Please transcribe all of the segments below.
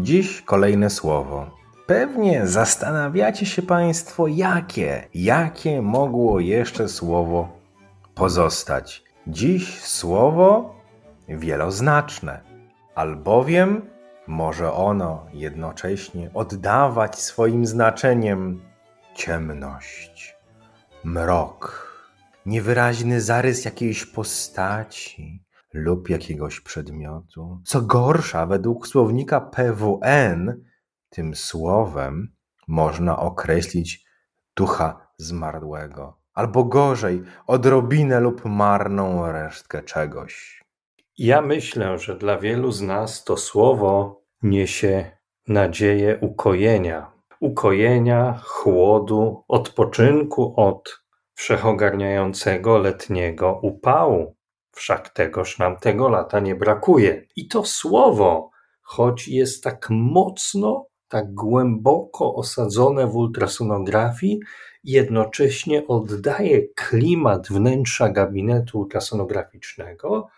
Dziś kolejne słowo. Pewnie zastanawiacie się Państwo, jakie, jakie mogło jeszcze słowo pozostać. Dziś słowo wieloznaczne, albowiem może ono jednocześnie oddawać swoim znaczeniem ciemność, mrok, niewyraźny zarys jakiejś postaci, lub jakiegoś przedmiotu. Co gorsza, według słownika PWN, tym słowem można określić ducha zmarłego, albo gorzej, odrobinę lub marną resztkę czegoś. Ja myślę, że dla wielu z nas to słowo niesie nadzieję ukojenia. Ukojenia, chłodu, odpoczynku od wszechogarniającego letniego upału wszak tegoż nam tego lata nie brakuje. I to słowo, choć jest tak mocno, tak głęboko osadzone w ultrasonografii, jednocześnie oddaje klimat wnętrza gabinetu ultrasonograficznego,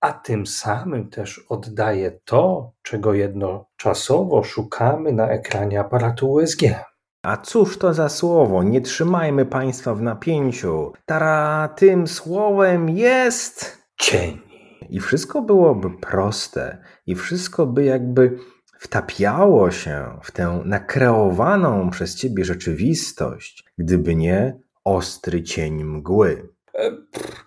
a tym samym też oddaje to, czego jednoczasowo szukamy na ekranie aparatu USG. A cóż to za słowo? Nie trzymajmy Państwa w napięciu. Tara, tym słowem jest cień. I wszystko byłoby proste, i wszystko by jakby wtapiało się w tę nakreowaną przez ciebie rzeczywistość, gdyby nie ostry cień mgły. E,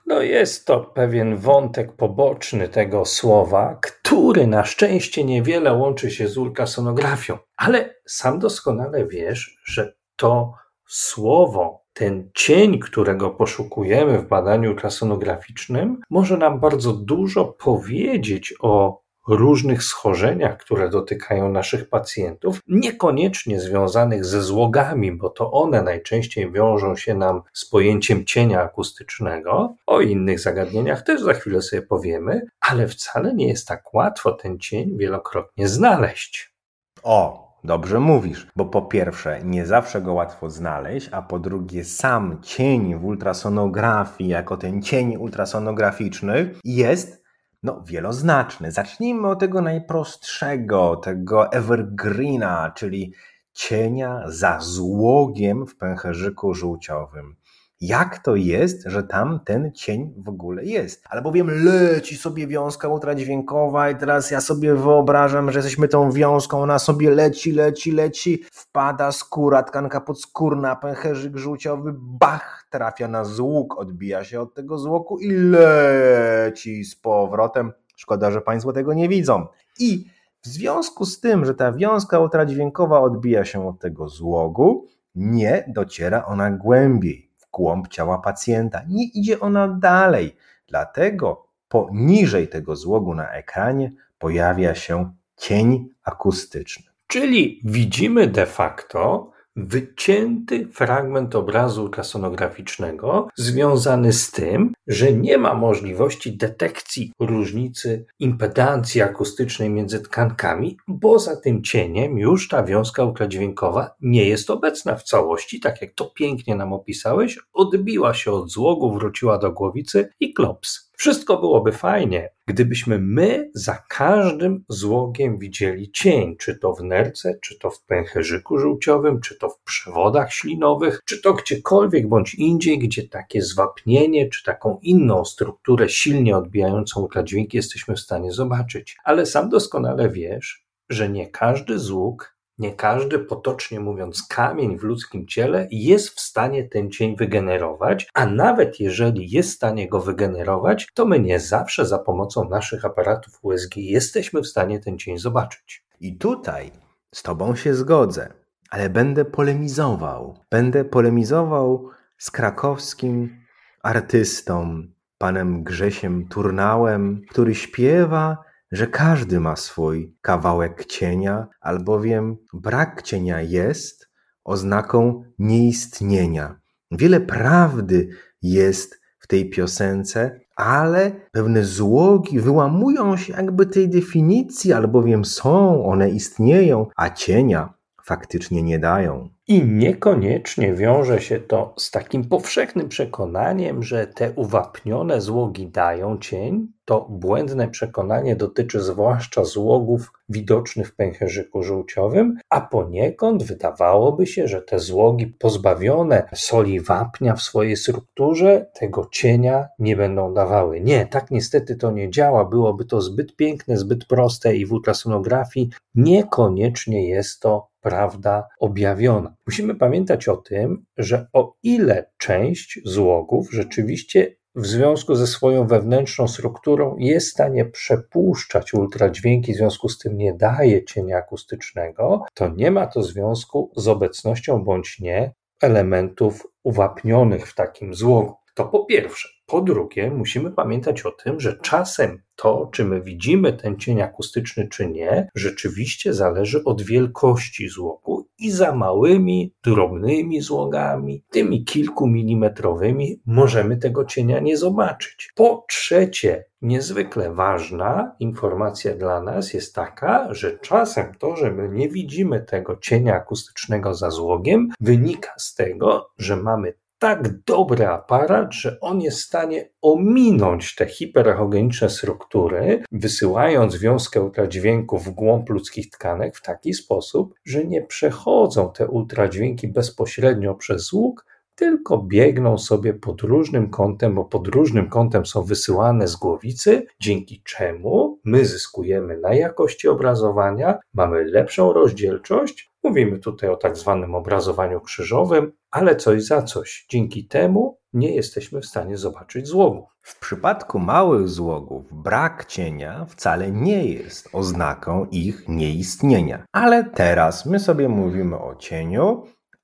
no jest to pewien wątek poboczny tego słowa, który na szczęście niewiele łączy się z ultrasonografią, ale sam doskonale wiesz, że to słowo ten cień, którego poszukujemy w badaniu ultrasonograficznym, może nam bardzo dużo powiedzieć o różnych schorzeniach, które dotykają naszych pacjentów, niekoniecznie związanych ze złogami, bo to one najczęściej wiążą się nam z pojęciem cienia akustycznego. O innych zagadnieniach też za chwilę sobie powiemy, ale wcale nie jest tak łatwo ten cień wielokrotnie znaleźć. O, Dobrze mówisz, bo po pierwsze, nie zawsze go łatwo znaleźć, a po drugie, sam cień w ultrasonografii, jako ten cień ultrasonograficzny, jest no, wieloznaczny. Zacznijmy od tego najprostszego, tego evergreena, czyli cienia za złogiem w pęcherzyku żółciowym jak to jest, że tam ten cień w ogóle jest. Albowiem leci sobie wiązka ultradźwiękowa i teraz ja sobie wyobrażam, że jesteśmy tą wiązką, ona sobie leci, leci, leci, wpada skóra, tkanka podskórna, pęcherzyk żółciowy, bach, trafia na złóg, odbija się od tego złoku i leci z powrotem. Szkoda, że Państwo tego nie widzą. I w związku z tym, że ta wiązka ultradźwiękowa odbija się od tego złogu, nie dociera ona głębiej głąb ciała pacjenta. Nie idzie ona dalej. Dlatego poniżej tego złogu na ekranie pojawia się cień akustyczny. Czyli widzimy de facto wycięty fragment obrazu ultrasonograficznego związany z tym, że nie ma możliwości detekcji różnicy impedancji akustycznej między tkankami, bo za tym cieniem już ta wiązka ultradźwiękowa nie jest obecna w całości, tak jak to pięknie nam opisałeś, odbiła się od złogu, wróciła do głowicy i klops. Wszystko byłoby fajnie, gdybyśmy my za każdym złogiem widzieli cień, czy to w nerce, czy to w pęcherzyku żółciowym, czy to w przewodach ślinowych, czy to gdziekolwiek bądź indziej, gdzie takie zwapnienie, czy taką inną strukturę silnie odbijającą ultradźwięki jesteśmy w stanie zobaczyć. Ale sam doskonale wiesz, że nie każdy złóg nie każdy, potocznie mówiąc, kamień w ludzkim ciele jest w stanie ten cień wygenerować, a nawet jeżeli jest w stanie go wygenerować, to my nie zawsze za pomocą naszych aparatów USG jesteśmy w stanie ten cień zobaczyć. I tutaj z Tobą się zgodzę, ale będę polemizował. Będę polemizował z krakowskim artystą, panem Grzesiem Turnałem, który śpiewa, że każdy ma swój kawałek cienia, albowiem brak cienia jest oznaką nieistnienia. Wiele prawdy jest w tej piosence, ale pewne złogi wyłamują się jakby tej definicji, albowiem są, one istnieją, a cienia faktycznie nie dają. I niekoniecznie wiąże się to z takim powszechnym przekonaniem, że te uwapnione złogi dają cień. To błędne przekonanie dotyczy zwłaszcza złogów widocznych w pęcherzyku żółciowym, a poniekąd wydawałoby się, że te złogi pozbawione soli wapnia w swojej strukturze tego cienia nie będą dawały. Nie, tak niestety to nie działa. Byłoby to zbyt piękne, zbyt proste i w ultrasonografii niekoniecznie jest to prawda objawiona. Musimy pamiętać o tym, że o ile część złogów rzeczywiście w związku ze swoją wewnętrzną strukturą jest w stanie przepuszczać ultradźwięki, w związku z tym nie daje cienia akustycznego, to nie ma to związku z obecnością bądź nie elementów uwapnionych w takim złogu. To po pierwsze. Po drugie, musimy pamiętać o tym, że czasem to, czy my widzimy ten cień akustyczny, czy nie, rzeczywiście zależy od wielkości złogu i za małymi, drobnymi złogami, tymi kilkumilimetrowymi, możemy tego cienia nie zobaczyć. Po trzecie, niezwykle ważna informacja dla nas jest taka, że czasem to, że my nie widzimy tego cienia akustycznego za złogiem, wynika z tego, że mamy tak dobry aparat, że on jest w stanie ominąć te hiperechogeniczne struktury, wysyłając wiązkę ultradźwięku w głąb ludzkich tkanek w taki sposób, że nie przechodzą te ultradźwięki bezpośrednio przez łuk, tylko biegną sobie pod różnym kątem, bo pod różnym kątem są wysyłane z głowicy, dzięki czemu my zyskujemy na jakości obrazowania, mamy lepszą rozdzielczość. Mówimy tutaj o tak zwanym obrazowaniu krzyżowym, ale coś za coś. Dzięki temu nie jesteśmy w stanie zobaczyć złogów. W przypadku małych złogów brak cienia wcale nie jest oznaką ich nieistnienia. Ale teraz my sobie mówimy o cieniu,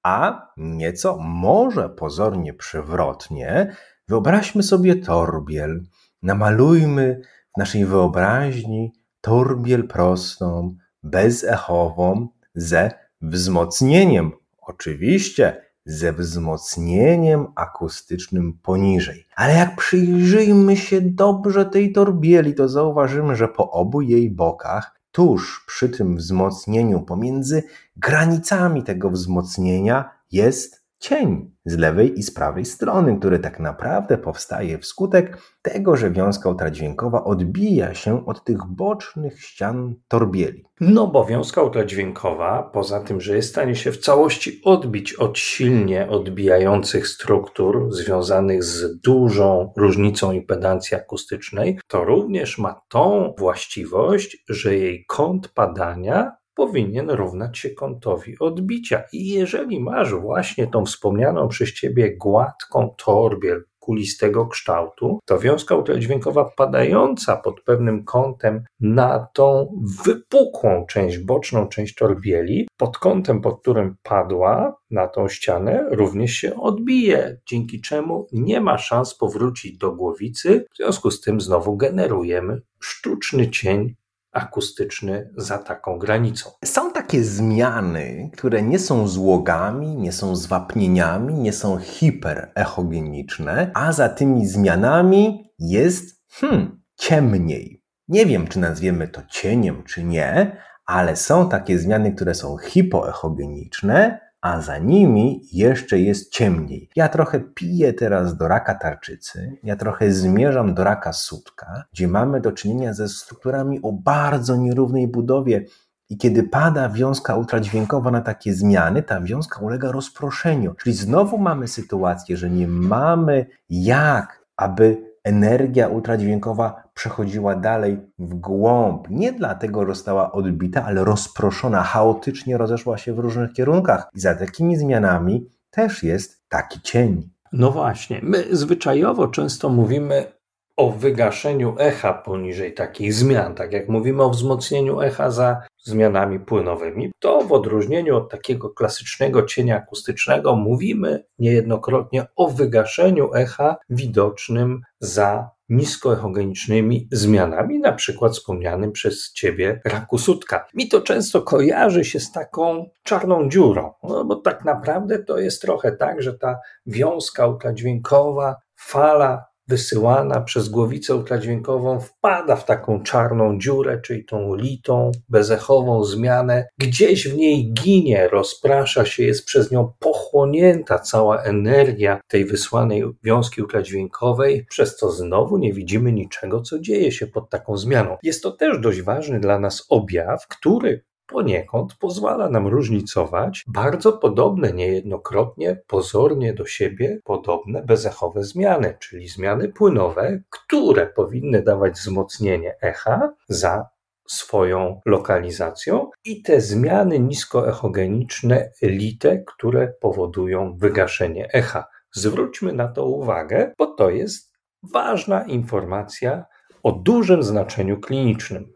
a nieco może pozornie przewrotnie, wyobraźmy sobie torbiel. Namalujmy w naszej wyobraźni torbiel prostą, bezechową, ze wzmocnieniem. Oczywiście ze wzmocnieniem akustycznym poniżej. Ale jak przyjrzyjmy się dobrze tej torbieli, to zauważymy, że po obu jej bokach tuż przy tym wzmocnieniu, pomiędzy granicami tego wzmocnienia jest cień z lewej i z prawej strony, który tak naprawdę powstaje wskutek tego, że wiązka ultradźwiękowa odbija się od tych bocznych ścian torbieli. No bo wiązka ultradźwiękowa, poza tym, że jest w stanie się w całości odbić od silnie odbijających struktur związanych z dużą różnicą impedancji akustycznej, to również ma tą właściwość, że jej kąt padania powinien równać się kątowi odbicia. I jeżeli masz właśnie tą wspomnianą przez ciebie gładką torbiel kulistego kształtu, to wiązka ultradźwiękowa padająca pod pewnym kątem na tą wypukłą część, boczną część torbieli, pod kątem, pod którym padła na tą ścianę, również się odbije, dzięki czemu nie ma szans powrócić do głowicy. W związku z tym znowu generujemy sztuczny cień akustyczny za taką granicą. Są takie zmiany, które nie są złogami, nie są zwapnieniami, nie są hiperechogeniczne, a za tymi zmianami jest hmm, ciemniej. Nie wiem, czy nazwiemy to cieniem, czy nie, ale są takie zmiany, które są hipoechogeniczne, a za nimi jeszcze jest ciemniej. Ja trochę piję teraz do raka tarczycy, ja trochę zmierzam do raka sutka, gdzie mamy do czynienia ze strukturami o bardzo nierównej budowie. I kiedy pada wiązka ultradźwiękowa na takie zmiany, ta wiązka ulega rozproszeniu. Czyli znowu mamy sytuację, że nie mamy jak, aby energia ultradźwiękowa przechodziła dalej w głąb. Nie dlatego, została odbita, ale rozproszona, chaotycznie rozeszła się w różnych kierunkach. I za takimi zmianami też jest taki cień. No właśnie, my zwyczajowo często mówimy o wygaszeniu echa poniżej takich zmian, tak jak mówimy o wzmocnieniu echa za zmianami płynowymi, to w odróżnieniu od takiego klasycznego cienia akustycznego mówimy niejednokrotnie o wygaszeniu echa widocznym za niskoechogenicznymi zmianami, na przykład wspomnianym przez Ciebie raku sutka. Mi to często kojarzy się z taką czarną dziurą, no bo tak naprawdę to jest trochę tak, że ta wiązka ultradźwiękowa, fala wysyłana przez głowicę ultradźwiękową wpada w taką czarną dziurę, czyli tą litą, bezechową zmianę. Gdzieś w niej ginie, rozprasza się, jest przez nią pochłonięta cała energia tej wysłanej wiązki ultradźwiękowej, przez co znowu nie widzimy niczego, co dzieje się pod taką zmianą. Jest to też dość ważny dla nas objaw, który poniekąd pozwala nam różnicować bardzo podobne niejednokrotnie, pozornie do siebie podobne bezechowe zmiany, czyli zmiany płynowe, które powinny dawać wzmocnienie echa za swoją lokalizacją i te zmiany niskoechogeniczne lite, które powodują wygaszenie echa. Zwróćmy na to uwagę, bo to jest ważna informacja o dużym znaczeniu klinicznym.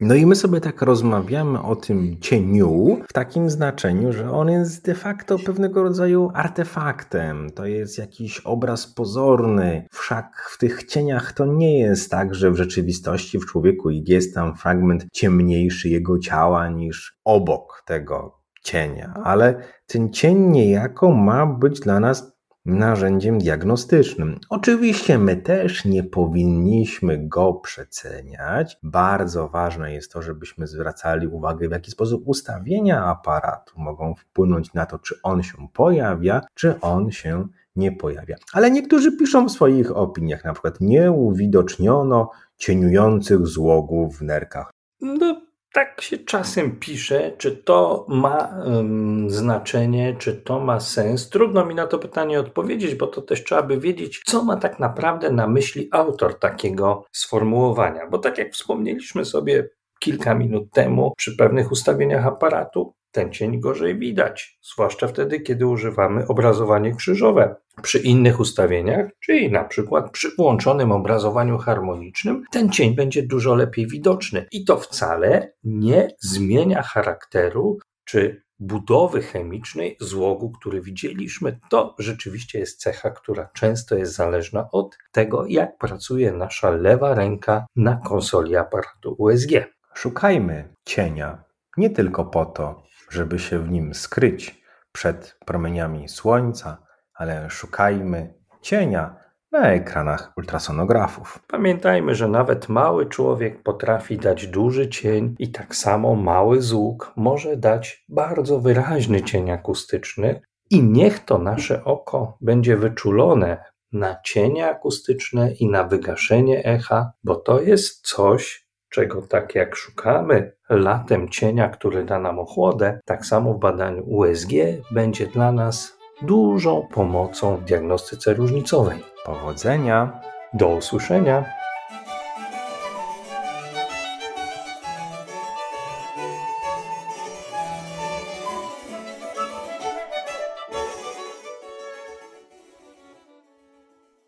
No i my sobie tak rozmawiamy o tym cieniu w takim znaczeniu, że on jest de facto pewnego rodzaju artefaktem. To jest jakiś obraz pozorny. Wszak w tych cieniach to nie jest tak, że w rzeczywistości w człowieku jest tam fragment ciemniejszy jego ciała niż obok tego cienia. Ale ten cień niejako ma być dla nas narzędziem diagnostycznym. Oczywiście my też nie powinniśmy go przeceniać. Bardzo ważne jest to, żebyśmy zwracali uwagę, w jaki sposób ustawienia aparatu mogą wpłynąć na to, czy on się pojawia, czy on się nie pojawia. Ale niektórzy piszą w swoich opiniach, na przykład nie uwidoczniono cieniujących złogów w nerkach. No, tak się czasem pisze, czy to ma um, znaczenie, czy to ma sens. Trudno mi na to pytanie odpowiedzieć, bo to też trzeba by wiedzieć, co ma tak naprawdę na myśli autor takiego sformułowania. Bo tak jak wspomnieliśmy sobie kilka minut temu, przy pewnych ustawieniach aparatu, ten cień gorzej widać, zwłaszcza wtedy, kiedy używamy obrazowanie krzyżowe. Przy innych ustawieniach, czyli na przykład przy włączonym obrazowaniu harmonicznym, ten cień będzie dużo lepiej widoczny i to wcale nie zmienia charakteru czy budowy chemicznej złogu, który widzieliśmy. To rzeczywiście jest cecha, która często jest zależna od tego, jak pracuje nasza lewa ręka na konsoli aparatu USG. Szukajmy cienia nie tylko po to, żeby się w nim skryć przed promieniami słońca, ale szukajmy cienia na ekranach ultrasonografów. Pamiętajmy, że nawet mały człowiek potrafi dać duży cień i tak samo mały złóg może dać bardzo wyraźny cień akustyczny i niech to nasze oko będzie wyczulone na cienie akustyczne i na wygaszenie echa, bo to jest coś, czego tak jak szukamy latem cienia, który da nam ochłodę, tak samo w badaniu USG będzie dla nas dużą pomocą w diagnostyce różnicowej. Powodzenia! Do usłyszenia!